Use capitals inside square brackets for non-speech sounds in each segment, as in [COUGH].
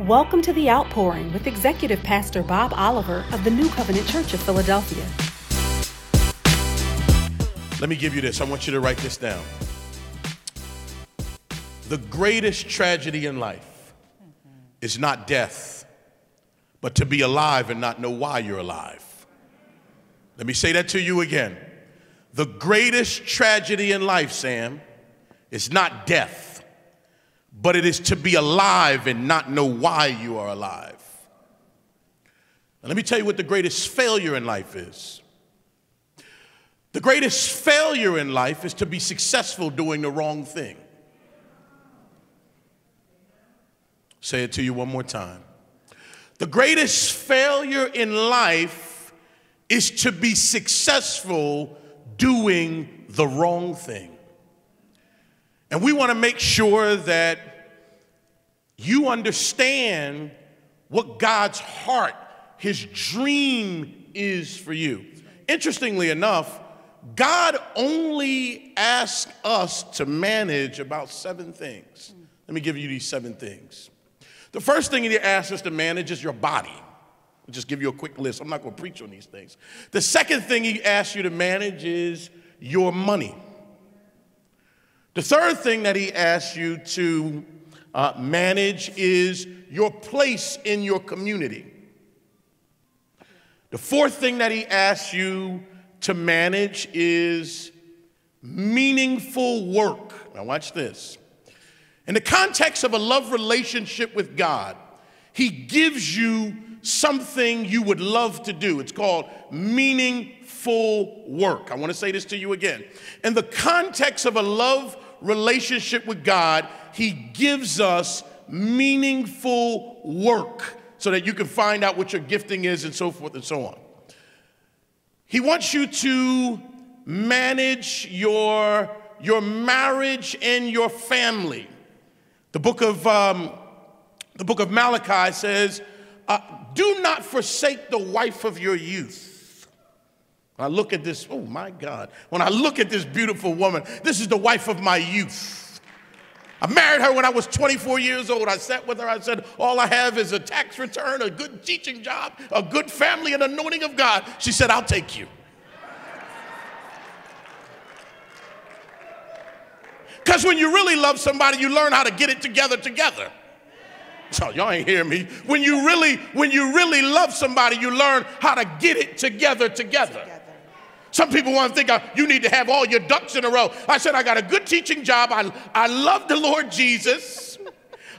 Welcome to The Outpouring with Executive Pastor Bob Oliver of the New Covenant Church of Philadelphia. Let me give you this. I want you to write this down. The greatest tragedy in life is not death, but to be alive and not know why you're alive. Let me say that to you again. The greatest tragedy in life, Sam, is not death, but it is to be alive and not know why you are alive. And let me tell you what the greatest failure in life is. The greatest failure in life is to be successful doing the wrong thing. Say it to you one more time. The greatest failure in life is to be successful doing the wrong thing. And we want to make sure that you understand what God's heart, his dream is for you. Interestingly enough, God only asks us to manage about seven things. Let me give you these seven things. The first thing he asks us to manage is your body. I'll just give you a quick list. I'm not going to preach on these things. The second thing he asks you to manage is your money. The third thing that he asks you to uh, manage is your place in your community. The fourth thing that he asks you to manage is meaningful work. Now, watch this. In the context of a love relationship with God, he gives you something you would love to do. It's called meaningful work. I want to say this to you again. In the context of a love relationship with God, He gives us meaningful work so that you can find out what your gifting is and so forth and so on. He wants you to manage your, your marriage and your family. The book of, um, the book of Malachi says, uh, Do not forsake the wife of your youth. When I look at this, oh my God, when I look at this beautiful woman, this is the wife of my youth. I married her when I was 24 years old. I sat with her. I said, All I have is a tax return, a good teaching job, a good family, and anointing of God. She said, I'll take you. Because when you really love somebody, you learn how to get it together together. So y'all ain't hear me. When you really, when you really love somebody, you learn how to get it together together. Some people want to think uh, you need to have all your ducks in a row. I said, I got a good teaching job. I, I love the Lord Jesus.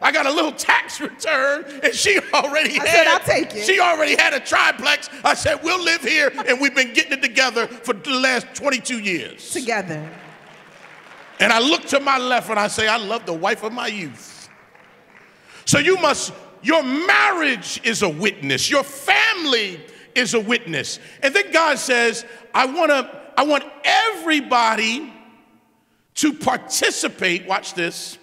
I got a little tax return, and she already I had. said, I'll take it. She already had a triplex. I said, we'll live here, and we've been getting it together for the last 22 years. Together. And I look to my left and I say, I love the wife of my youth. So you must, your marriage is a witness, your family is a witness. And then God says, I want to, I want everybody to participate, watch this,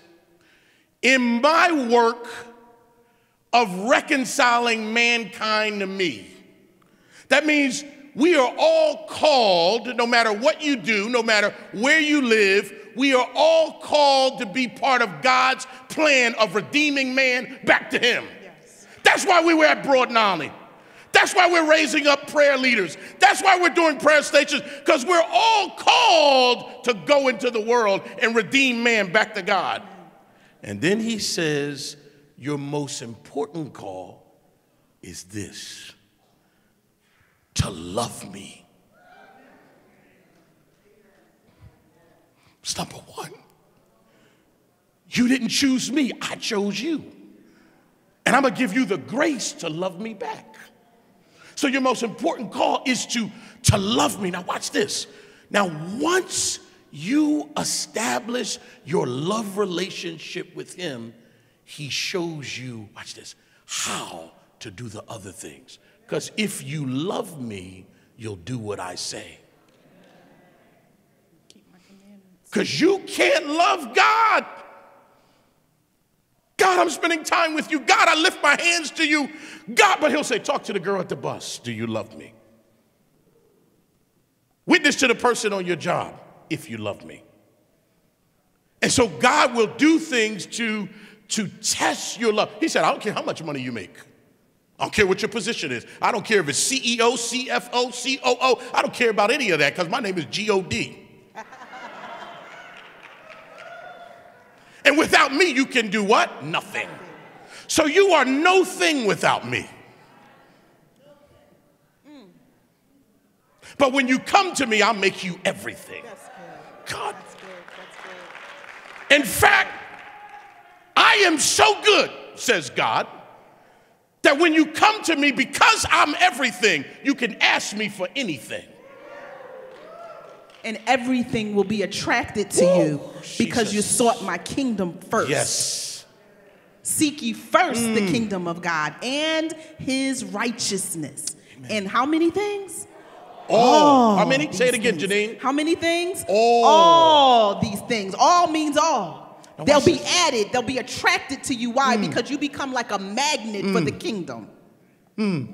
in my work of reconciling mankind to me. That means we are all called, no matter what you do, no matter where you live, we are all called to be part of God's plan of redeeming man back to Him. Yes. That's why we were at Broad Nolly. That's why we're raising up prayer leaders. That's why we're doing prayer stations, because we're all called to go into the world and redeem man back to God. And then he says, Your most important call is this to love me. It's number one. You didn't choose me, I chose you. And I'm gonna give you the grace to love me back. So your most important call is to, to love me. Now watch this. Now, once you establish your love relationship with him, he shows you, watch this, how to do the other things. Because if you love me, you'll do what I say. Because you can't love God. God, I'm spending time with you. God, I lift my hands to you. God, but he'll say, Talk to the girl at the bus. Do you love me? Witness to the person on your job if you love me. And so God will do things to, to test your love. He said, I don't care how much money you make. I don't care what your position is. I don't care if it's CEO, CFO, COO. I don't care about any of that because my name is G-O-D. And without me, you can do what? Nothing. So you are no thing without me. But when you come to me, I'll make you everything. God. In fact, I am so good, says God, that when you come to me, because I'm everything, you can ask me for anything. And everything will be attracted to Whoa, you because Jesus. you sought my kingdom first. Yes. Seek ye first mm. the kingdom of God and his righteousness. Amen. And how many things? All. How many? Say it again, things. Jéneen. How many things? All. All these things. All means all. Now they'll be this. added. They'll be attracted to you. Why? Mm. Because you become like a magnet mm. for the kingdom. Mm.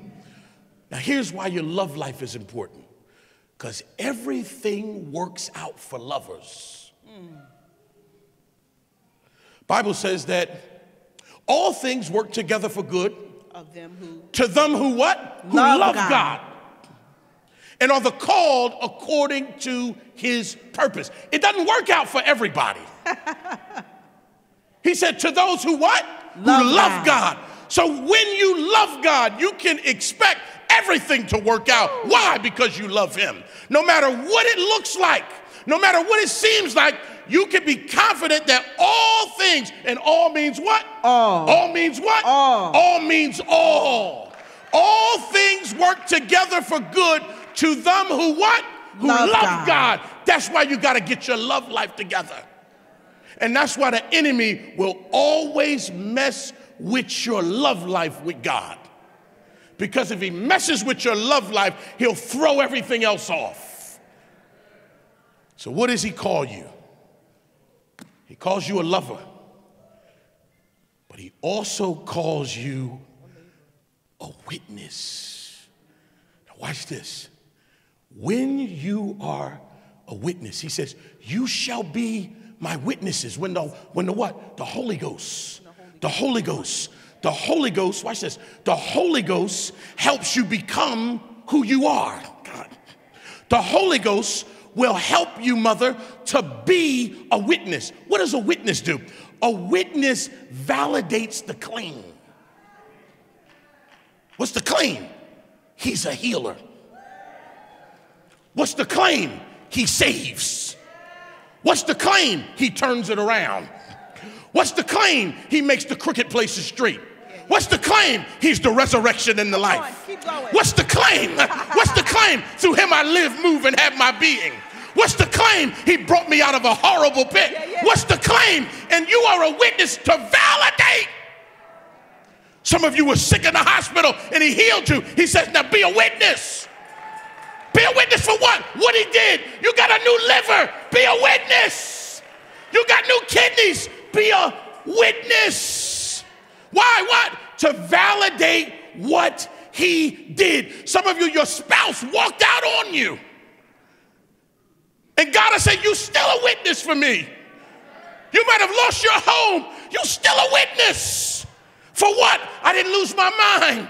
Now, here's why your love life is important. Because everything works out for lovers. Bible says that all things work together for good. Of them who to them who what? Who love, love God. God and are the called according to his purpose. It doesn't work out for everybody. [LAUGHS] he said, to those who what? Love who love God. God. So when you love God, you can expect everything to work out. Why? Because you love him. No matter what it looks like, no matter what it seems like, you can be confident that all things, and all means what? All. All means what? All. All means all. All things work together for good to them who what? Who love, love God. God. That's why you got to get your love life together. And that's why the enemy will always mess with your love life with God. Because if he messes with your love life, he'll throw everything else off. So, what does he call you? He calls you a lover, but he also calls you a witness. Now, watch this. When you are a witness, he says, you shall be my witnesses. When the, when the what? The Holy Ghost. The Holy Ghost. The Holy Ghost, watch this. The Holy Ghost helps you become who you are. God. The Holy Ghost will help you, mother, to be a witness. What does a witness do? A witness validates the claim. What's the claim? He's a healer. What's the claim? He saves. What's the claim? He turns it around. What's the claim? He makes the crooked places straight. What's the claim? He's the resurrection and the life. What's the claim? What's the claim? Through him I live, move, and have my being. What's the claim? He brought me out of a horrible pit. What's the claim? And you are a witness to validate. Some of you were sick in the hospital and he healed you. He says, now be a witness. Be a witness for what? What he did. You got a new liver. Be a witness. You got new kidneys. Be a witness. Why? What? To validate what he did. Some of you, your spouse walked out on you. And God has said, You're still a witness for me. You might have lost your home. You're still a witness. For what? I didn't lose my mind.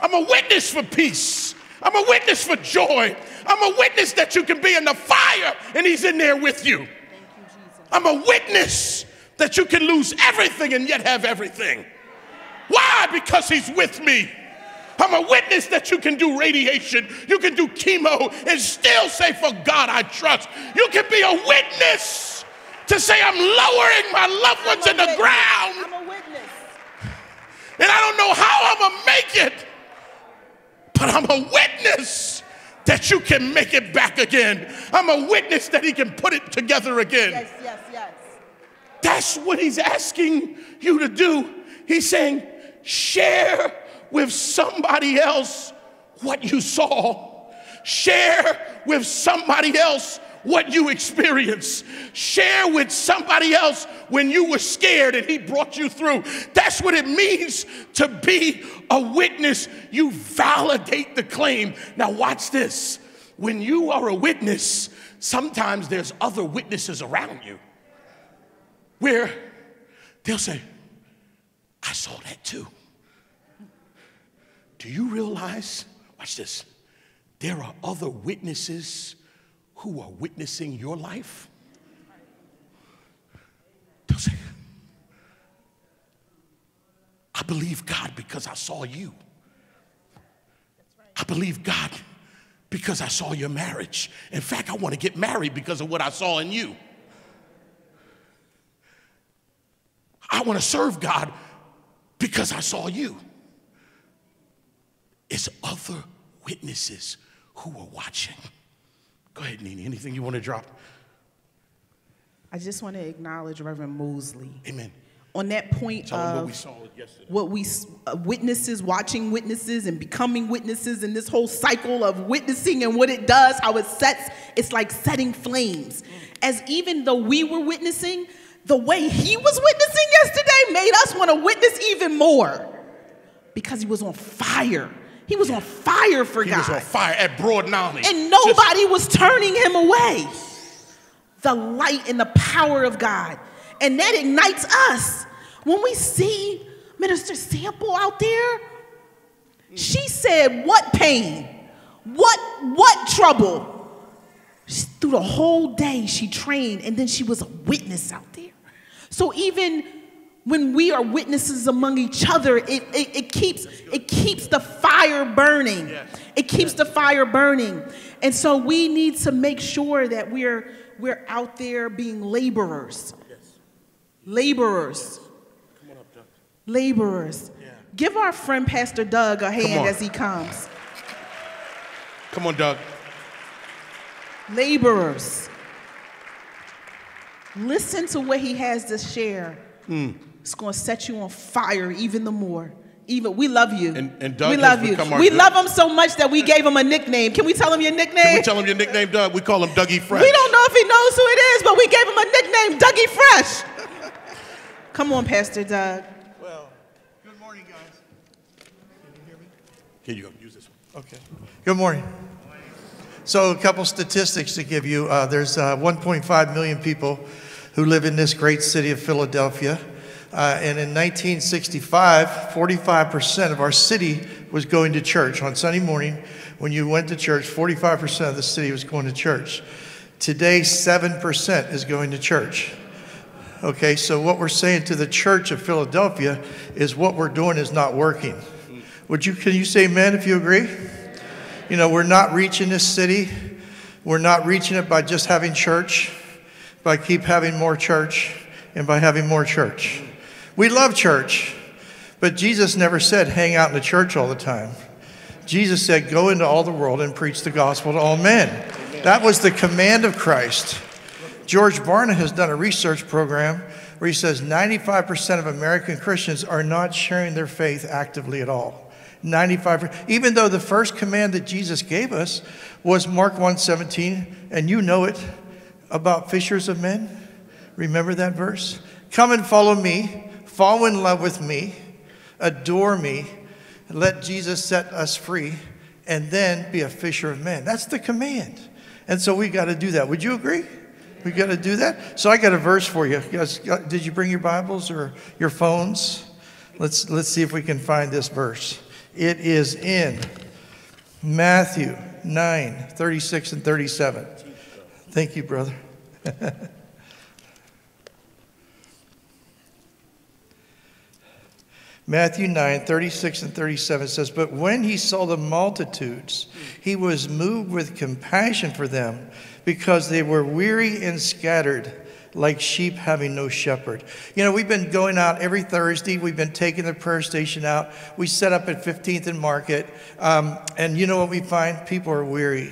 I'm a witness for peace. I'm a witness for joy. I'm a witness that you can be in the fire and he's in there with you. you I'm a witness that you can lose everything and yet have everything. Why? Because he's with me. I'm a witness that you can do radiation, you can do chemo, and still say, For God I trust. You can be a witness to say, I'm lowering my loved ones in the witness. ground. I'm a witness. And I don't know how I'm going to make it but I'm a witness that you can make it back again. I'm a witness that he can put it together again. Yes, yes, yes. That's what he's asking you to do. He's saying, share with somebody else what you saw. Share with somebody else what you experienced. Share with somebody else when you were scared and he brought you through. That's what it means to be a witness. You validate the claim. Now, watch this. When you are a witness, sometimes there's other witnesses around you where they'll say, I saw that too. Do you realize? Watch this. There are other witnesses who are witnessing your life. Don't say, I believe God because I saw you. I believe God because I saw your marriage. In fact, I want to get married because of what I saw in you. I want to serve God because I saw you. It's other witnesses who are watching. Go ahead, Nene. Anything you want to drop? I just want to acknowledge Reverend Mosley. Amen. On that point Tell of what we saw yesterday. what we uh, witnesses, watching witnesses, and becoming witnesses, and this whole cycle of witnessing and what it does, how it sets, it's like setting flames. As even though we were witnessing, the way he was witnessing yesterday made us want to witness even more because he was on fire. He was on fire for He God. He was on fire at Broad Nolly. And nobody was turning him away. The light and the power of God. And that ignites us. When we see Minister Sample out there, she said, What pain? What what trouble? Through the whole day she trained and then she was a witness out there. So even when we are witnesses among each other, it, it, it keeps it keeps the fire burning. It keeps the fire burning. And so we need to make sure that we're we're out there being laborers. Laborers. Laborers. Give our friend Pastor Doug a hand as he comes. Come on, Doug. laborers. Listen to what he has to share. Mm. It's going to set you on fire even the more. Even we love you. And- and Doug we has love you. become our We good- love him so much that we gave him a nickname. Can we tell him your nickname? Can we tell him your nickname, Doug? We call him Dougie Fresh. We don't know if he knows who it is, but we gave him a nickname, Dougie Fresh. Come on, Pastor Doug. Well, good morning, guys. Can you go. Use this one. Okay. Good morning. So, a couple statistics to give you. Uh, there's uh, 1.5 million people who live in this great city of Philadelphia. Uh, and in 1965, 45% of our city was going to church. On Sunday morning, when you went to church, 45% of the city was going to church. Today, 7% is going to church. Okay, so what we're saying to the church of Philadelphia is what we're doing is not working. Would you, can you say amen if you agree? You know, we're not reaching this city. We're not reaching it by just having church, by keep having more church, and by having more church. We love church, but Jesus never said hang out in the church all the time. Jesus said, Go into all the world and preach the gospel to all men. That was the command of Christ. George Barna has done a research program where he says 95% of American Christians are not sharing their faith actively at all. 95 even though the first command that Jesus gave us was Mark 1:17 and you know it about fishers of men. Remember that verse? Come and follow me, fall in love with me, adore me, let Jesus set us free, and then be a fisher of men. That's the command. And so we got to do that. Would you agree? We got to do that. So I got a verse for you. Guys did you bring your Bibles or your phones? Let's let's see if we can find this verse. It is in Matthew 9, 36 and 37. Thank you, brother. [LAUGHS] Matthew 9, 36 and 37 says, But when he saw the multitudes, he was moved with compassion for them because they were weary and scattered like sheep having no shepherd. You know, we've been going out every Thursday. We've been taking the prayer station out. We set up at 15th and Market. Um, and you know what we find? People are weary.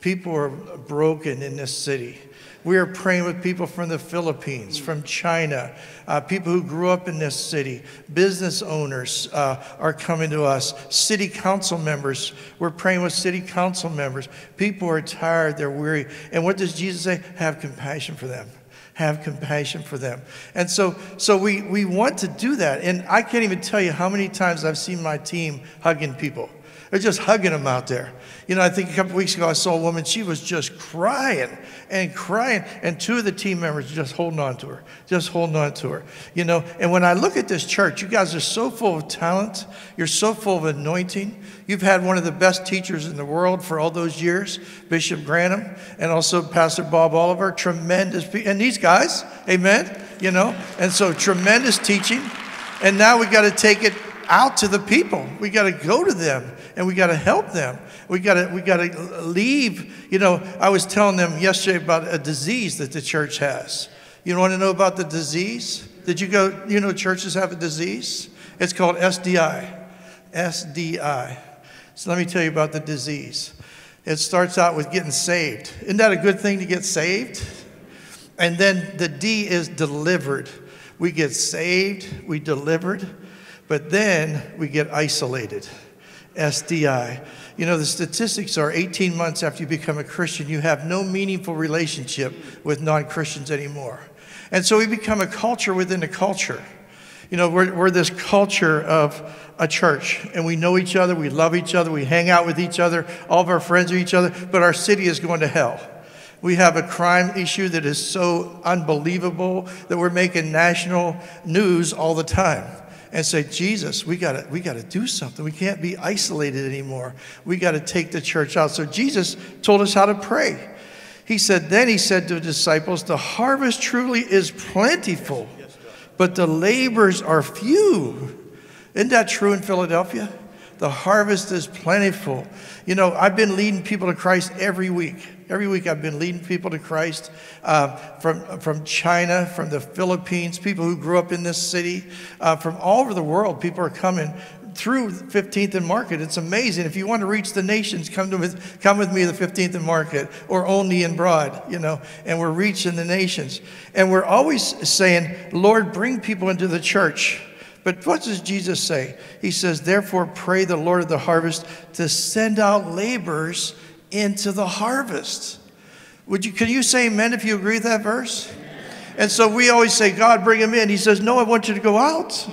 People are broken in this city. We are praying with people from the Philippines, from China, uh, people who grew up in this city. Business owners uh, are coming to us. City council members, we're praying with city council members. People are tired, they're weary. And what does Jesus say? Have compassion for them. Have compassion for them. And so, so we, we want to do that. And I can't even tell you how many times I've seen my team hugging people. They're just hugging them out there. You know, I think a couple weeks ago I saw a woman, she was just crying and crying, and two of the team members just holding on to her, just holding on to her. You know, and when I look at this church, you guys are so full of talent, you're so full of anointing. You've had one of the best teachers in the world for all those years, Bishop Grannum, and also Pastor Bob Oliver, tremendous, and these guys, amen, you know, and so tremendous teaching. And now we got to take it out to the people. We got to go to them and we got to help them. We got to we got to leave. You know, I was telling them yesterday about a disease that the church has. You want to know about the disease? Did you go? You know, churches have a disease. It's called SDI. SDI. So let me tell you about the disease. It starts out with getting saved. Isn't that a good thing to get saved? And then the D is delivered. We get saved, we delivered, but then we get isolated. SDI. You know, the statistics are 18 months after you become a Christian, you have no meaningful relationship with non Christians anymore. And so we become a culture within a culture. You know, we're, we're this culture of a church, and we know each other, we love each other, we hang out with each other, all of our friends are each other, but our city is going to hell. We have a crime issue that is so unbelievable that we're making national news all the time and say, Jesus, we gotta, we gotta do something. We can't be isolated anymore. We gotta take the church out. So Jesus told us how to pray. He said, then he said to the disciples, the harvest truly is plentiful, but the labors are few. Isn't that true in Philadelphia? The harvest is plentiful. You know, I've been leading people to Christ every week. Every week I've been leading people to Christ uh, from, from China, from the Philippines, people who grew up in this city, uh, from all over the world. People are coming through 15th and Market. It's amazing. If you want to reach the nations, come, to with, come with me to the 15th and Market or Olney and Broad, you know, and we're reaching the nations. And we're always saying, Lord, bring people into the church. But what does Jesus say? He says, Therefore, pray the Lord of the harvest to send out laborers into the harvest. Would you, can you say amen if you agree with that verse? And so we always say, God, bring him in. He says, No, I want you to go out.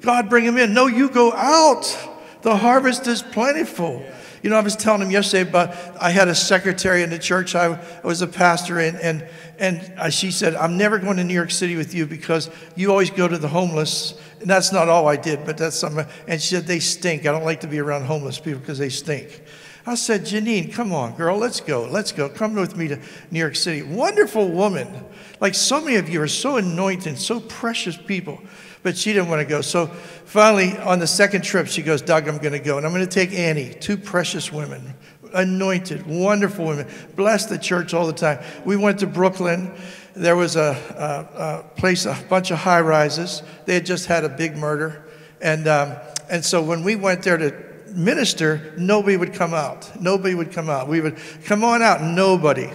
God, bring him in. No, you go out. The harvest is plentiful. You know, I was telling him yesterday about I had a secretary in the church. I, was a pastor, and, and, and she said, I'm never going to New York City with you because you always go to the homeless. And that's not all I did, but that's something. And she said, They stink. I don't like to be around homeless people because they stink. I said, Janine, come on, girl, let's go. Let's go. Come with me to New York City. Wonderful woman. Like so many of you are so anointed, so precious people. But she didn't want to go. So finally, on the second trip, she goes, Doug, I'm going to go. And I'm going to take Annie, two precious women, anointed, wonderful women, bless the church all the time. We went to Brooklyn. There was a, a, a place, a bunch of high rises. They had just had a big murder. And, um, and so when we went there to minister, nobody would come out. Nobody would come out. We would come on out, nobody.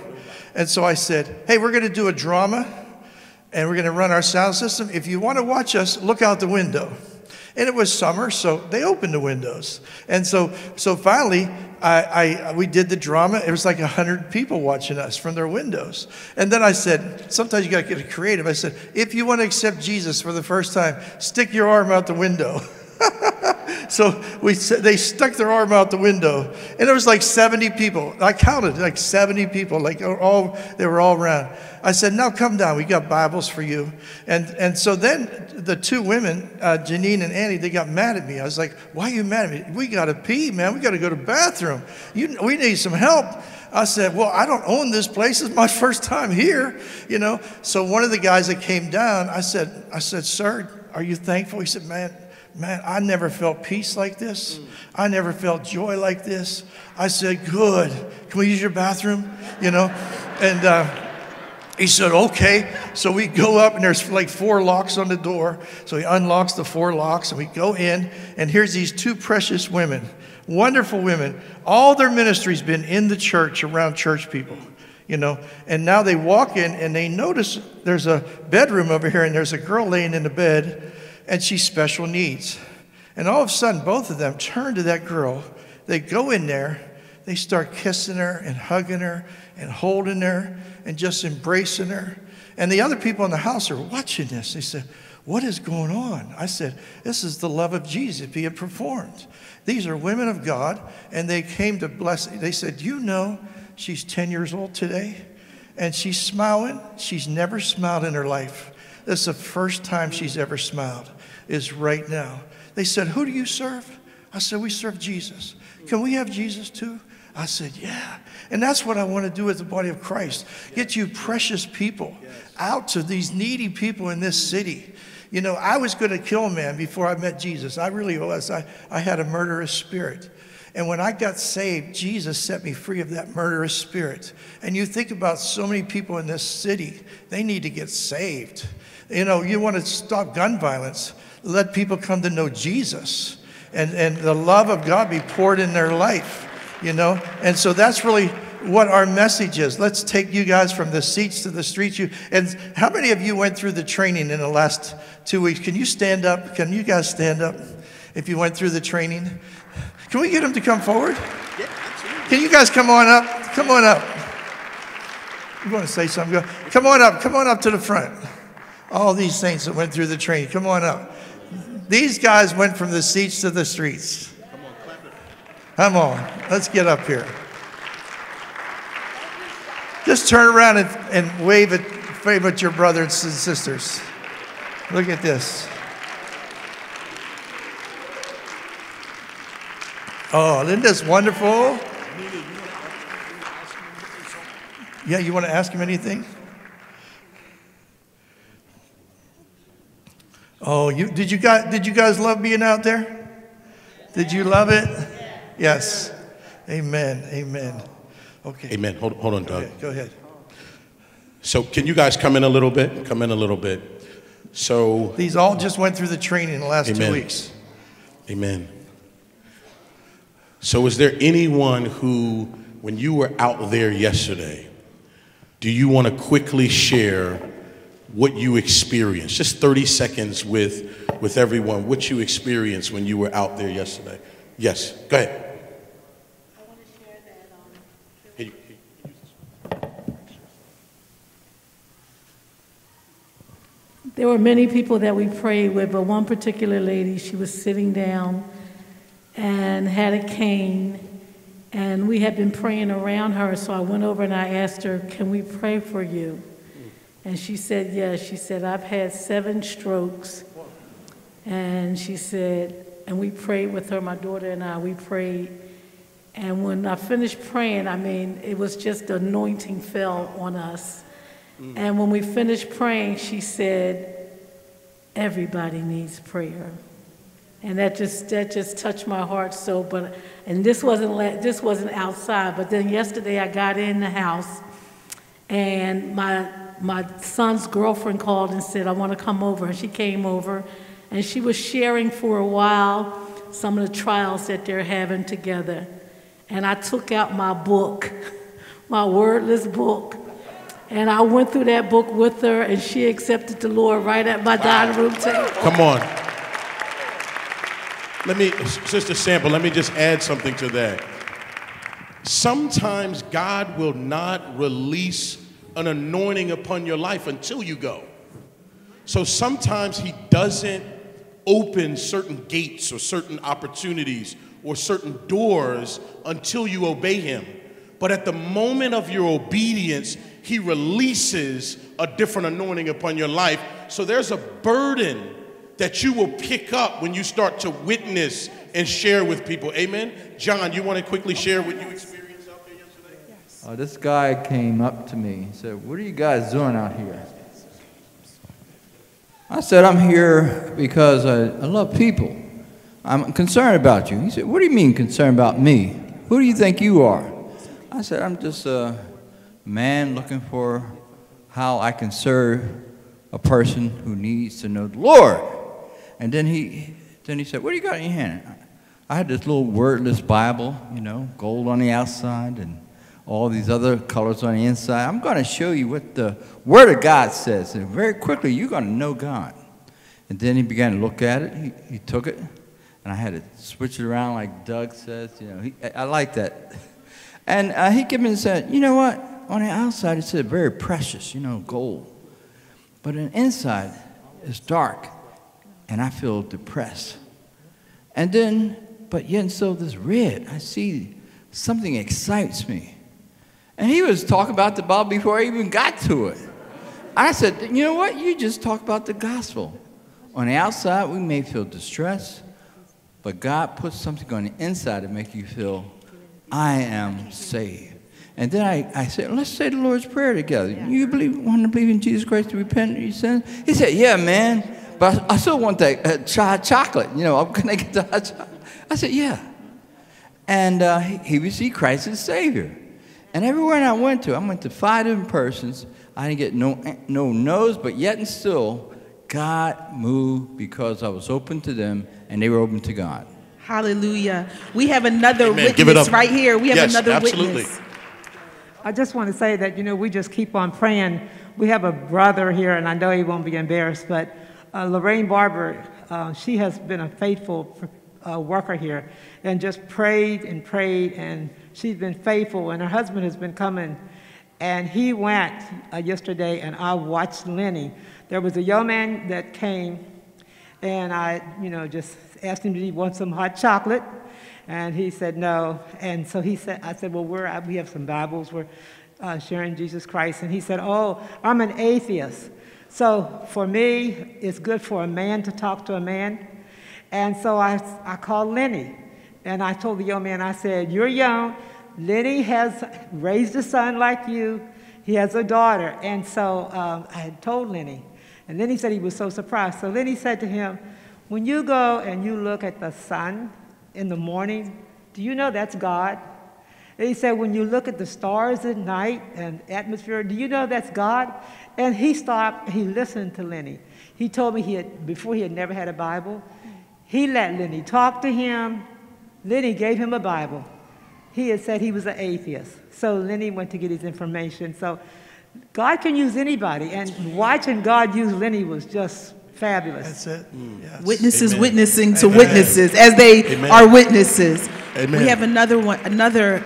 And so I said, hey, we're going to do a drama and we're going to run our sound system. If you want to watch us, look out the window. And it was summer, so they opened the windows. And so, so finally, I, I, we did the drama. It was like 100 people watching us from their windows. And then I said, sometimes you got to get creative. I said, if you want to accept Jesus for the first time, stick your arm out the window. [LAUGHS] so we, they stuck their arm out the window, and it was like 70 people. I counted like 70 people, like all they were all around. I said, "Now come down. We got Bibles for you." And and so then the two women, uh, Janine and Annie, they got mad at me. I was like, "Why are you mad at me? We got to pee, man. We got to go to the bathroom. You, we need some help." I said, Well, I don't own this place. It's my [LAUGHS] first time here, you know. So one of the guys that came down, I said, I said, Sir, are you thankful? He said, Man, man, I never felt peace like this. I never felt joy like this. I said, good. Can we use your bathroom? You know? And uh, he said, okay. So we go up, and there's like four locks on the door. So he unlocks the four locks, and we go in, and here's these two precious women, wonderful women. All their ministry's been in the church around church people you know. And now they walk in and they notice there's a bedroom over here and there's a girl laying in the bed and she's special needs. And all of a sudden, both of them turn to that girl. They go in there, they start kissing her and hugging her and holding her and just embracing her. And the other people in the house are watching this. They said, What is going on? I said, This is the love of Jesus being performed. These are women of God, and they came to bless. They said, You know, she's 10 years old today, and she's smiling. She's never smiled in her life. This is the first time she's ever smiled, is right now. They said, Who do you serve? I said, We serve Jesus. Can we have Jesus too? I said, Yeah. And that's what I want to do with the body of Christ get you precious people out to these needy people in this city. You know, I was going to kill a man before I met Jesus. I really was. I, I had a murderous spirit. And when I got saved, Jesus set me free of that murderous spirit. And you think about so many people in this city, they need to get saved. You know, you want to stop gun violence, let people come to know Jesus and, and the love of God be poured in their life, you know? And so that's really what our message is. Let's take you guys from the seats to the streets. You and how many of you went through the training in the last two weeks? Can you stand up? Can you guys stand up if you went through the training? Can we get them to come forward? Can you guys come on up? Come on up. You want to say something? Come on up. Come on up to the front. All these saints that went through the training, come on up. These guys went from the seats to the streets. Come on, let's get up here. Just turn around and, and wave, at, wave at your brothers and sisters. Look at this. Oh, isn't this wonderful? Yeah, you want to ask him anything? Oh, you did you guys did you guys love being out there? Did you love it? Yes. Amen. Amen. Okay. Amen. Hold, hold on, Doug. Okay, go ahead. So, can you guys come in a little bit? Come in a little bit. So, These all just went through the training in the last two Amen. weeks. Amen. So, is there anyone who, when you were out there yesterday, do you want to quickly share what you experienced? Just 30 seconds with, with everyone, what you experienced when you were out there yesterday. Yes, go ahead. There were many people that we prayed with, but one particular lady, she was sitting down and had a cane, and we had been praying around her, so I went over and I asked her, Can we pray for you? And she said, Yes. She said, I've had seven strokes. And she said, and we prayed with her, my daughter and I, we prayed. And when I finished praying, I mean, it was just anointing fell on us. Mm-hmm. And when we finished praying, she said, Everybody needs prayer. And that just that just touched my heart so. But and this wasn't this wasn't outside. But then yesterday I got in the house, and my my son's girlfriend called and said I want to come over. And she came over, and she was sharing for a while some of the trials that they're having together. And I took out my book, [LAUGHS] my wordless book, and I went through that book with her, and she accepted the Lord right at my dining room table. Come on. Let me, Sister Sample, let me just add something to that. Sometimes God will not release an anointing upon your life until you go. So sometimes He doesn't open certain gates or certain opportunities or certain doors until you obey Him. But at the moment of your obedience, He releases a different anointing upon your life. So there's a burden that you will pick up when you start to witness and share with people. Amen. John, you want to quickly share what you experienced out there yesterday? Uh, this guy came up to me and said, What are you guys doing out here? I said, I'm here because I, I love people. I'm concerned about you. He said, What do you mean concerned about me? Who do you think you are? I said, I'm just a man looking for how I can serve a person who needs to know the Lord. And then he, then he said, What do you got in your hand? I had this little wordless Bible, you know, gold on the outside and all these other colors on the inside. I'm going to show you what the Word of God says. And very quickly, you're going to know God. And then he began to look at it. He, he took it, and I had to switch it around like Doug says. You know, he, I, like that. And uh, he came and said, You know what? On the outside, it's very precious, you know, gold. But on the inside, it's dark. and I feel depressed. And then, but yet so this red, I see something excites me. And he was talking about the Bible before I even got to it. I said, you know what? You just talk about the gospel. On the outside, we may feel distressed, but God puts something on the inside to make you feel, I am saved. And then I, I said, let's say the Lord's Prayer together. You believe, want to believe in Jesus Christ to repent of your sins? He said, yeah, man. But I, I still want that uh, ch- chocolate. You know, can I get the hot chocolate? I said, yeah. And uh, he, he received Christ as Savior. And everywhere I went to, I went to five different persons. I didn't get no, no no's, but yet and still, God moved because I was open to them and they were open to God. Hallelujah. We have another Amen. Give it witness up. right here. We have Yes, another absolutely. witness. I just want to say that, you know, we just keep on praying. We have a brother here, and I know he won't be embarrassed, but uh, Lorraine Barber, uh, she has been a faithful uh, worker here and just prayed and prayed, and she's been faithful, and her husband has been coming. And he went uh, yesterday, and I watched Lenny. There was a young man that came, and I, you know, just asked him, did he want some hot chocolate? And he said no. And so he said, I said, well, we're, we have some Bibles. We're uh, sharing Jesus Christ. And he said, oh, I'm an atheist. So for me, it's good for a man to talk to a man. And so I, I called Lenny. And I told the young man, I said, you're young. Lenny has raised a son like you. He has a daughter. And so um, I had told Lenny. And then he said he was so surprised. So then he said to him, when you go and you look at the sun in the morning, do you know that's God? And he said, when you look at the stars at night and atmosphere, do you know that's God? And he stopped, he listened to Lenny. He told me he had, before he had never had a Bible, he let Lenny talk to him. Lenny gave him a Bible. He had said he was an atheist. So Lenny went to get his information. So God can use anybody. And watching God use Lenny was just fabulous. That's it. Mm. Yes. Witnesses Amen. witnessing to Amen. witnesses as they Amen. are witnesses. Amen. We have another one, another,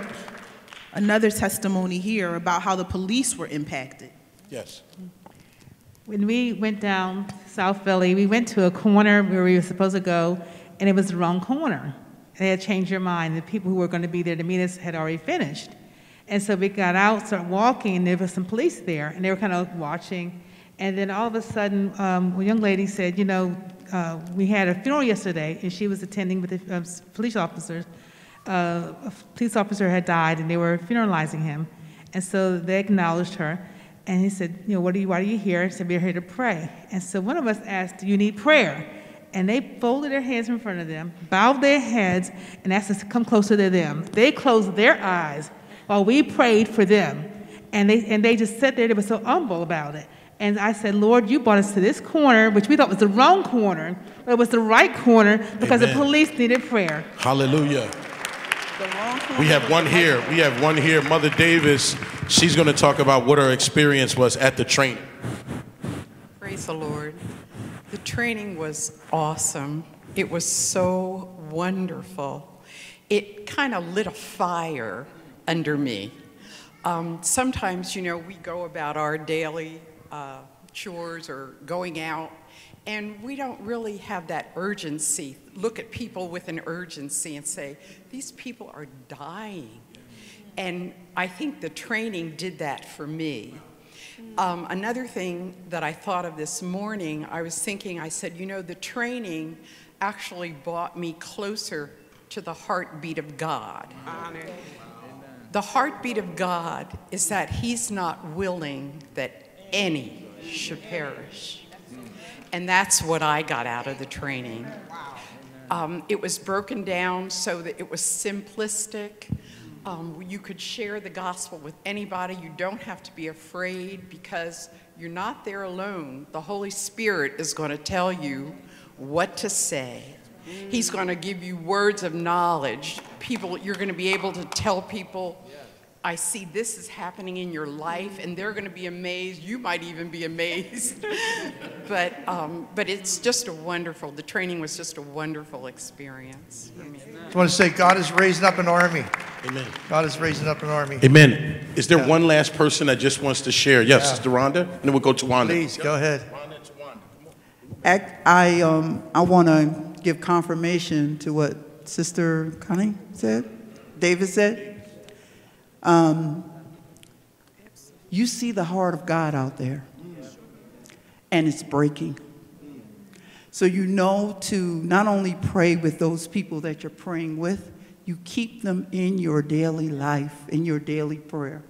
another testimony here about how the police were impacted. Yes. When we went down South Philly, we went to a corner where we were supposed to go, and it was the wrong corner. They had changed their mind. The people who were going to be there to meet us had already finished. And so we got out, started walking, and there was some police there, and they were kind of watching. And then all of a sudden, um, a young lady said, you know, uh, we had a funeral yesterday, and she was attending with the uh, police officers. Uh, a police officer had died, and they were funeralizing him. And so they acknowledged her. And he said, you know, what are you, why are you here? He said, we're here to pray. And so one of us asked, do you need prayer? And they folded their hands in front of them, bowed their heads, and asked us to come closer to them. They closed their eyes while we prayed for them. And they, and they just sat there, they were so humble about it. And I said, Lord, you brought us to this corner, which we thought was the wrong corner, but it was the right corner because Amen. the police needed prayer. Hallelujah. We have one here. We have one here. Mother Davis. She's going to talk about what her experience was at the training. Praise the Lord. The training was awesome. It was so wonderful. It kind of lit a fire under me. Um, sometimes, you know, we go about our daily uh, chores or going out, and we don't really have that urgency. Look at people with an urgency and say, these people are dying. And I think the training did that for me. Um, another thing that I thought of this morning, I was thinking, I said, you know, the training actually brought me closer to the heartbeat of God. The heartbeat of God is that He's not willing that any should perish. And that's what I got out of the training. Um, it was broken down so that it was simplistic. Um, you could share the gospel with anybody. You don't have to be afraid because you're not there alone. The Holy Spirit is going to tell you what to say. He's going to give you words of knowledge. People, you're going to be able to tell people, I see this is happening in your life, and they're going to be amazed. You might even be amazed. [LAUGHS] but, um, but it's just a wonderful, the training was just a wonderful experience for me. I want to say God is raising up an army. Amen. God is raising up an army. Amen. Is there Yeah. one last person that just wants to share? Yes, Yeah. Sister Rhonda, and then we'll go to Wanda. Please, go ahead. Rhonda to Wanda. Come on. Act, I, um, I want to give confirmation to what Sister Connie said, David said. Um, you see the heart of God out there, and it's breaking. So you know to not only pray with those people that you're praying with, you keep them in your daily life, in your daily prayer.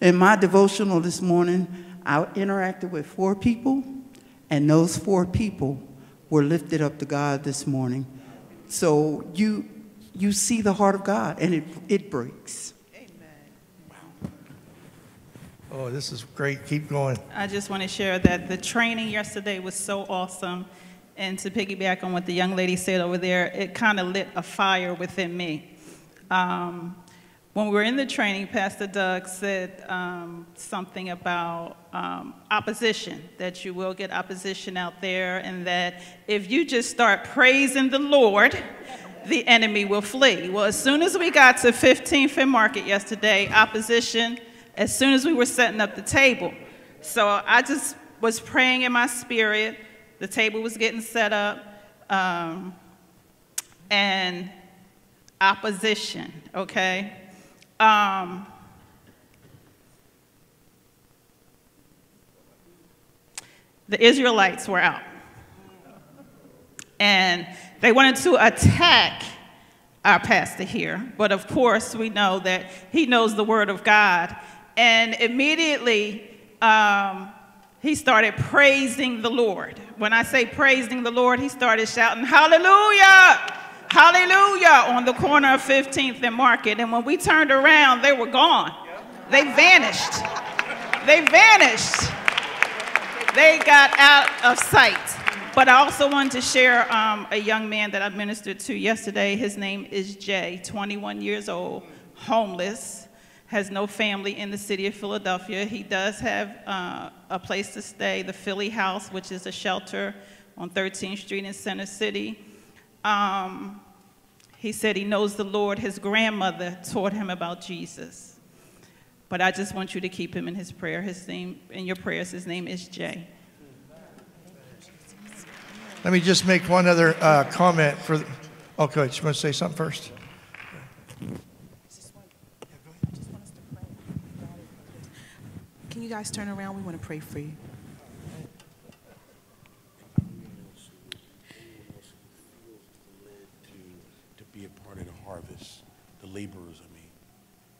In my devotional this morning, I interacted with four people, and those four people were lifted up to God this morning. So you, you see the heart of God, and it, it breaks. Oh, this is great. Keep going. I just want to share that the training yesterday was so awesome. And to piggyback on what the young lady said over there, it kind of lit a fire within me. Um, when we were in the training, Pastor Doug said um, something about um, opposition, that you will get opposition out there, and that if you just start praising the Lord, the enemy will flee. Well, as soon as we got to 15th and Market yesterday, opposition, as soon as we were setting up the table. So I just was praying in my spirit. The table was getting set up. Um, and opposition, okay? Um, the Israelites were out. And they wanted to attack our pastor here. But of course, we know that he knows the word of God. And immediately, um, he started praising the Lord. When I say praising the Lord, he started shouting, Hallelujah! Hallelujah! on the corner of 15th and Market. And when we turned around, they were gone. They vanished. They vanished. They got out of sight. But I also wanted to share um, a young man that I ministered to yesterday. His name is Jay, 21 years old, homeless, has no family in the city of Philadelphia. He does have uh, a place to stay, the Philly House, which is a shelter on 13th Street in Center City. Um, he said he knows the Lord. His grandmother taught him about Jesus. But I just want you to keep him in his prayer. His name, in your prayers, his name is Jay. Let me just make one other uh, comment for. Okay, you want to say something first? Can you guys turn around? We want to pray for you. to be a part of the harvest, the laborers.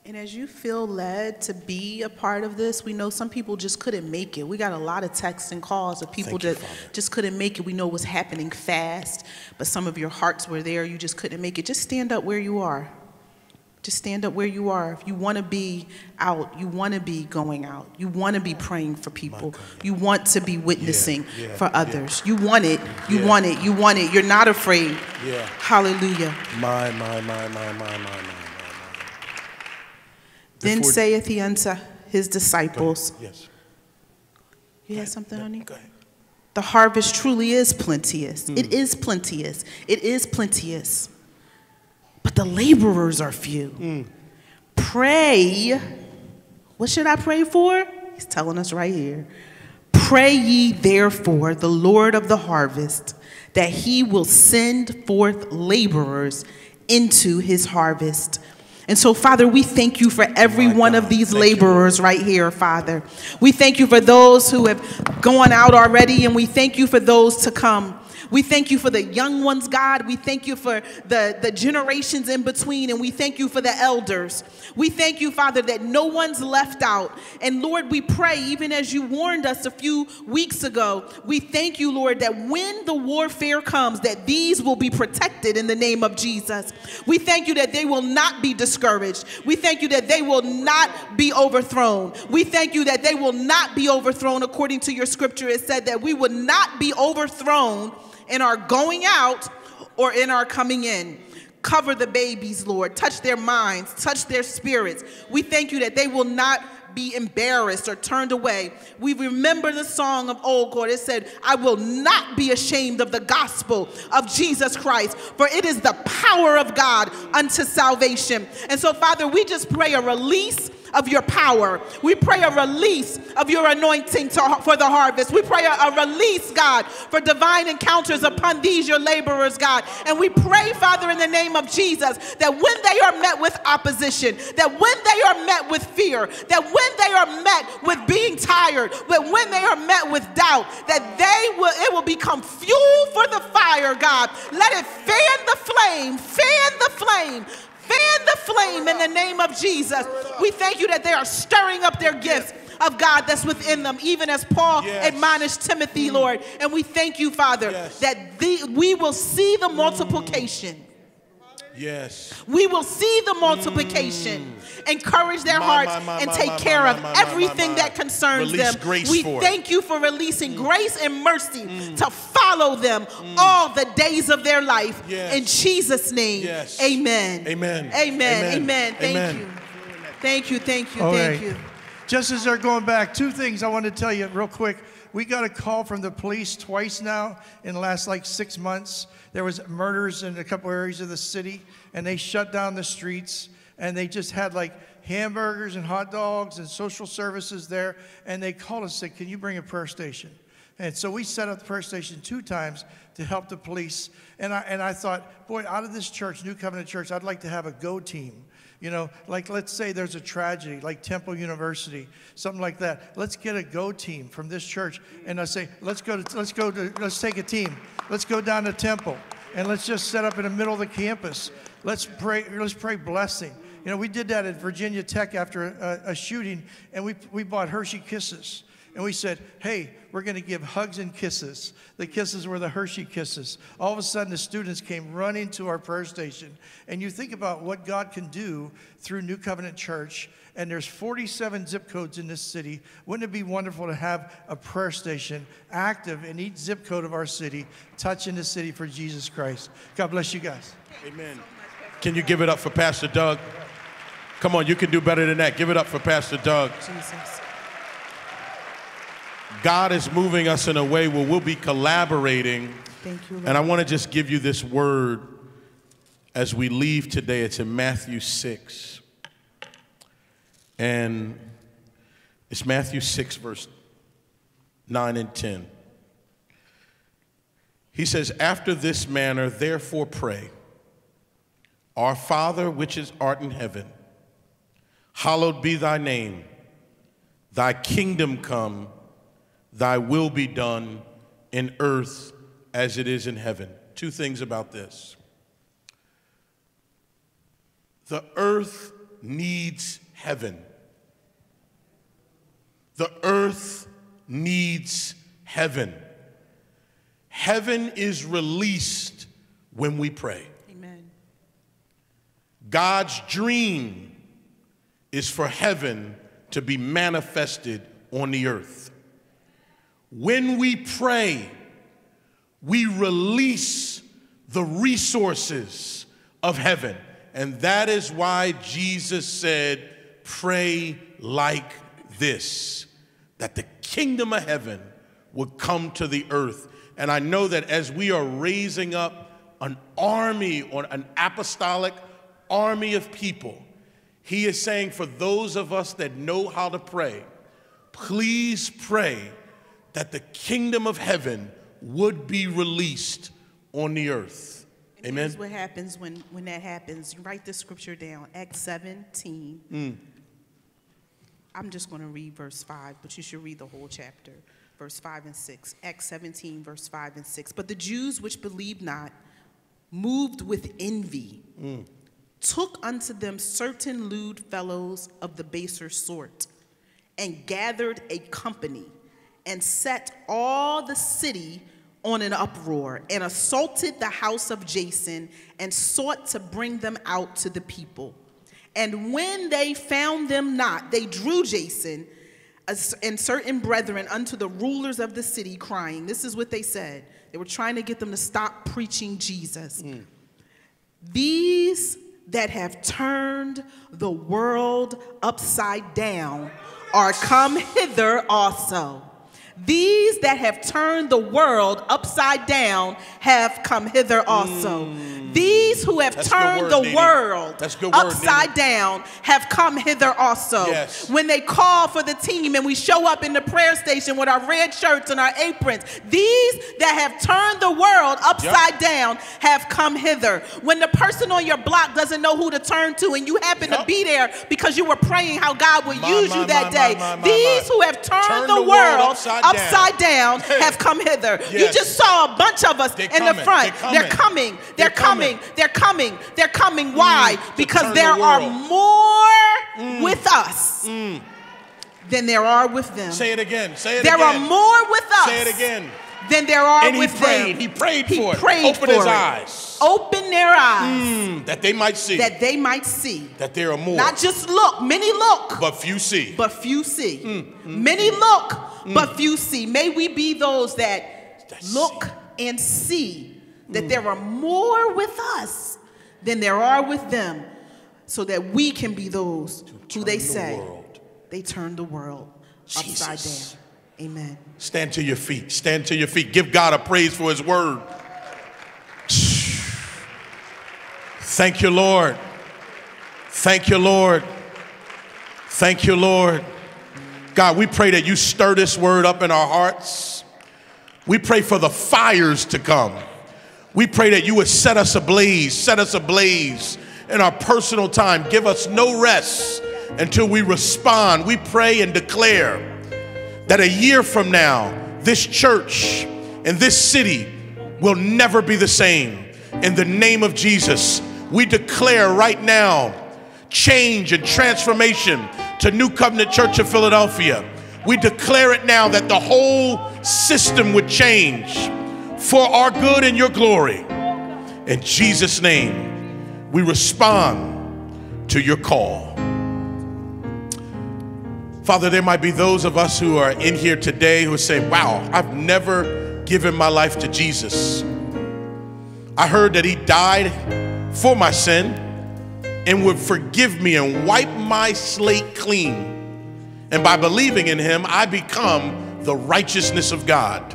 And as you feel led to be a part of this, we know some people just couldn't make it. We got a lot of texts and calls of people Thank that just couldn't make it. We know it was happening fast, but some of your hearts were there. You just couldn't make it. Just stand up where you are. Just stand up where you are. If you want to be out, you want to be going out. You want to be praying for people. You want to be witnessing yeah, for yeah. others. You want it. You Yeah. want it. You want it. You're not afraid. Yeah. Hallelujah. My, my, my, my, my, my, my. Then Before- saith he unto his disciples, Yes. You had something on you? Go ahead. The harvest truly is plenteous. It hmm. is plenteous. It is plenteous. But the laborers are few. Hmm. Pray. What should I pray for? He's telling us right here. Pray ye therefore the Lord of the harvest that he will send forth laborers into his harvest. And so, Father, we thank you for every one of these laborers right here, Father. We thank you for those who have gone out already, and we thank you for those to come. We thank you for the young ones, God. We thank you for the, the generations in between, and we thank you for the elders. We thank you, Father, that no one's left out. And Lord, we pray, even as you warned us a few weeks ago, we thank you, Lord, that when the warfare comes, that these will be protected in the name of Jesus. We thank you that they will not be discouraged. We thank you that they will not be overthrown. We thank you that they will not be overthrown according to your scripture. It said that we would not be overthrown in our going out or in our coming in. Cover the babies, Lord. Touch their minds, touch their spirits. We thank you that they will not be embarrassed or turned away. We remember the song of old, God. It said, I will not be ashamed of the gospel of Jesus Christ, for it is the power of God unto salvation. And so, Father, we just pray a release of your power. We pray a release of your anointing to, for the harvest. We pray a, a release, God, for divine encounters upon these, your laborers, God. And we pray, Father, in the name of Jesus, that when they are met with opposition, that when they are met with fear, that when they are met with being tired, that when they are met with doubt, that they will, it will become fuel for the fire, God. Let it fan the flame, fan the flame, fan the flame in the name of Jesus. We thank you that they are stirring up their gifts of God that's within them, even as Paul Yes. admonished Timothy, Lord. And we thank you, Father, Yes. that the, we will see the multiplication. Yes. We will see the multiplication, mm. encourage their My, hearts, my, my, and my, take my, care my, of my, my, everything my, that concerns Release them. grace we for it. thank you for releasing mm. grace and mercy mm. to follow them all the days of their life. Yes. In Jesus' name, Yes. amen. Amen. Amen. Amen. Amen. Thank Amen. you. Thank you. Thank you. All Thank right. you. Just as they're going back, two things I want to tell you real quick. We got a call from the police twice now in the last like six months. There was murders in a couple areas of the city, and they shut down the streets, and they just had like hamburgers and hot dogs and social services there. And they called us and said, "Can you bring a prayer station?" And so we set up the prayer station two times to help the police. And I, and I thought, boy, out of this church, New Covenant Church, I'd like to have a go team. You know, like let's say there's a tragedy, like Temple University, something like that. Let's get a go team from this church, and I say, let's go to, let's go to, let's take a team. Let's go down to Temple, and let's just set up in the middle of the campus. Let's pray, let's pray blessing. You know, we did that at Virginia Tech after a, a shooting, and we we bought Hershey Kisses. And we said, hey, we're going to give hugs and kisses. The kisses were the Hershey kisses. All of a sudden, the students came running to our prayer station. And you think about what God can do through New Covenant Church. And there's 47 zip codes in this city. Wouldn't it be wonderful to have a prayer station active in each zip code of our city, touching the city for Jesus Christ? God bless you guys. Amen. Can you give it up for Pastor Doug? Come on, you can do better than that. Give it up for Pastor Doug. Jesus. God is moving us in a way where we'll be collaborating. Thank you, Lord. And I want to just give you this word as we leave today. It's in Matthew 6. And it's Matthew 6, verse 9 and 10. He says, After this manner, therefore pray, Our Father which is art in heaven, hallowed be thy name, thy kingdom come, thy will be done in earth as it is in heaven. Two things about this. The earth needs heaven. The earth needs heaven. Heaven is released when we pray. Amen. God's dream is for heaven to be manifested on the earth. When we pray, we release the resources of heaven. And that is why Jesus said, Pray like this, that the kingdom of heaven would come to the earth. And I know that as we are raising up an army or an apostolic army of people, he is saying for those of us that know how to pray, please pray that the kingdom of heaven would be released on the earth. Amen. Here's what happens when, when that happens. You write the scripture down, Acts 17. Mm. I'm just going to read verse 5, but you should read the whole chapter, verse 5 and 6. Acts 17, verse 5 and 6. But the Jews which believed not, moved with envy, Mm. took unto them certain lewd fellows of the baser sort, and gathered a company, and set all the city on an uproar, and assaulted the house of Jason, and sought to bring them out to the people. And when they found them not, they drew Jason and certain brethren unto the rulers of the city, crying, This is what they said. They were trying to get them to stop preaching Jesus. Hmm. These that have turned the world upside down are come hither also. These that have turned the world upside down have come hither also. These who have Mm. That's turned word, the Nene. world word, upside down have come hither also. Yes. When they call for the team and we show up in the prayer station with our red shirts and our aprons, these that have turned the world upside down have come hither. When the person on your block doesn't know who to turn to and you happen to be there because you were praying how God would My, use my, you that my, day, these who have turned Turn the, the world world upside down. down have [LAUGHS] come hither. You just saw a bunch of us They're in the front. They're coming. coming. They're coming. coming. They're coming. They're coming. Mm, Why? to Because there the are more mm. with us mm. than there are with them. Say it again. Say it there again. There are more with us Say it again. Than there are And he with prayed. them. He prayed He for it. prayed Open for his it. eyes. Open their eyes Mm, that they might see that they might see. that there are more. Not just look. Many look, but few see. but few see. Mm, Many look, but few see. May we be those that That look and see that there are more with us than there are with them, so that we can be those who they the say world. they turn the world upside down. Amen. Stand to your feet. Stand to your feet. Give God a praise for his word. Thank you, Lord. Thank you, Lord. Thank you, Lord. God, we pray that you stir this word up in our hearts. We pray for the fires to come. We pray that you would set us ablaze, set us ablaze in our personal time. Give us no rest until we respond. We pray and declare that a year from now, this church and this city will never be the same. In the name of Jesus, we declare right now change and transformation to New Covenant Church of Philadelphia. We declare it now that the whole system would change for our good and your glory. In Jesus' name, we respond to your call. Father, there might be those of us who are in here today who say, Wow, I've never given my life to Jesus. I heard that He died for my sin and would forgive me and wipe my slate clean. And by believing in Him, I become the righteousness of God.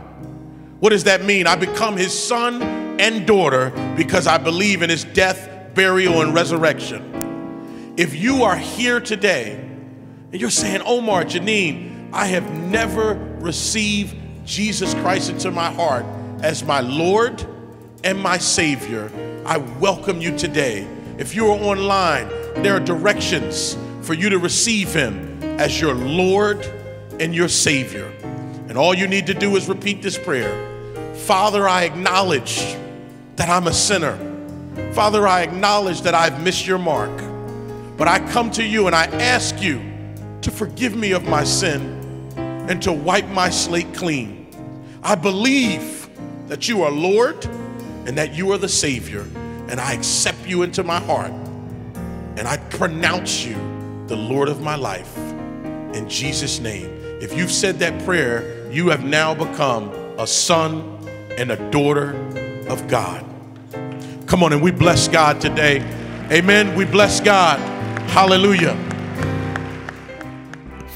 What does that mean? I become His son and daughter because I believe in His death, burial, and resurrection. If you are here today, and you're saying, Omar, Jéneen, I have never received Jesus Christ into my heart as my Lord and my Savior. I welcome you today. If you're online, there are directions for you to receive Him as your Lord and your Savior. And all you need to do is repeat this prayer Father, I acknowledge that I'm a sinner. Father, I acknowledge that I've missed your mark. But I come to you and I ask you to forgive me of my sin and to wipe my slate clean. I believe that you are Lord and that you are the Savior, and I accept you into my heart. And I pronounce you the Lord of my life. In Jesus' name. If you've said that prayer, you have now become a son and a daughter of God. Come on, and we bless God today. Amen. We bless God. Hallelujah.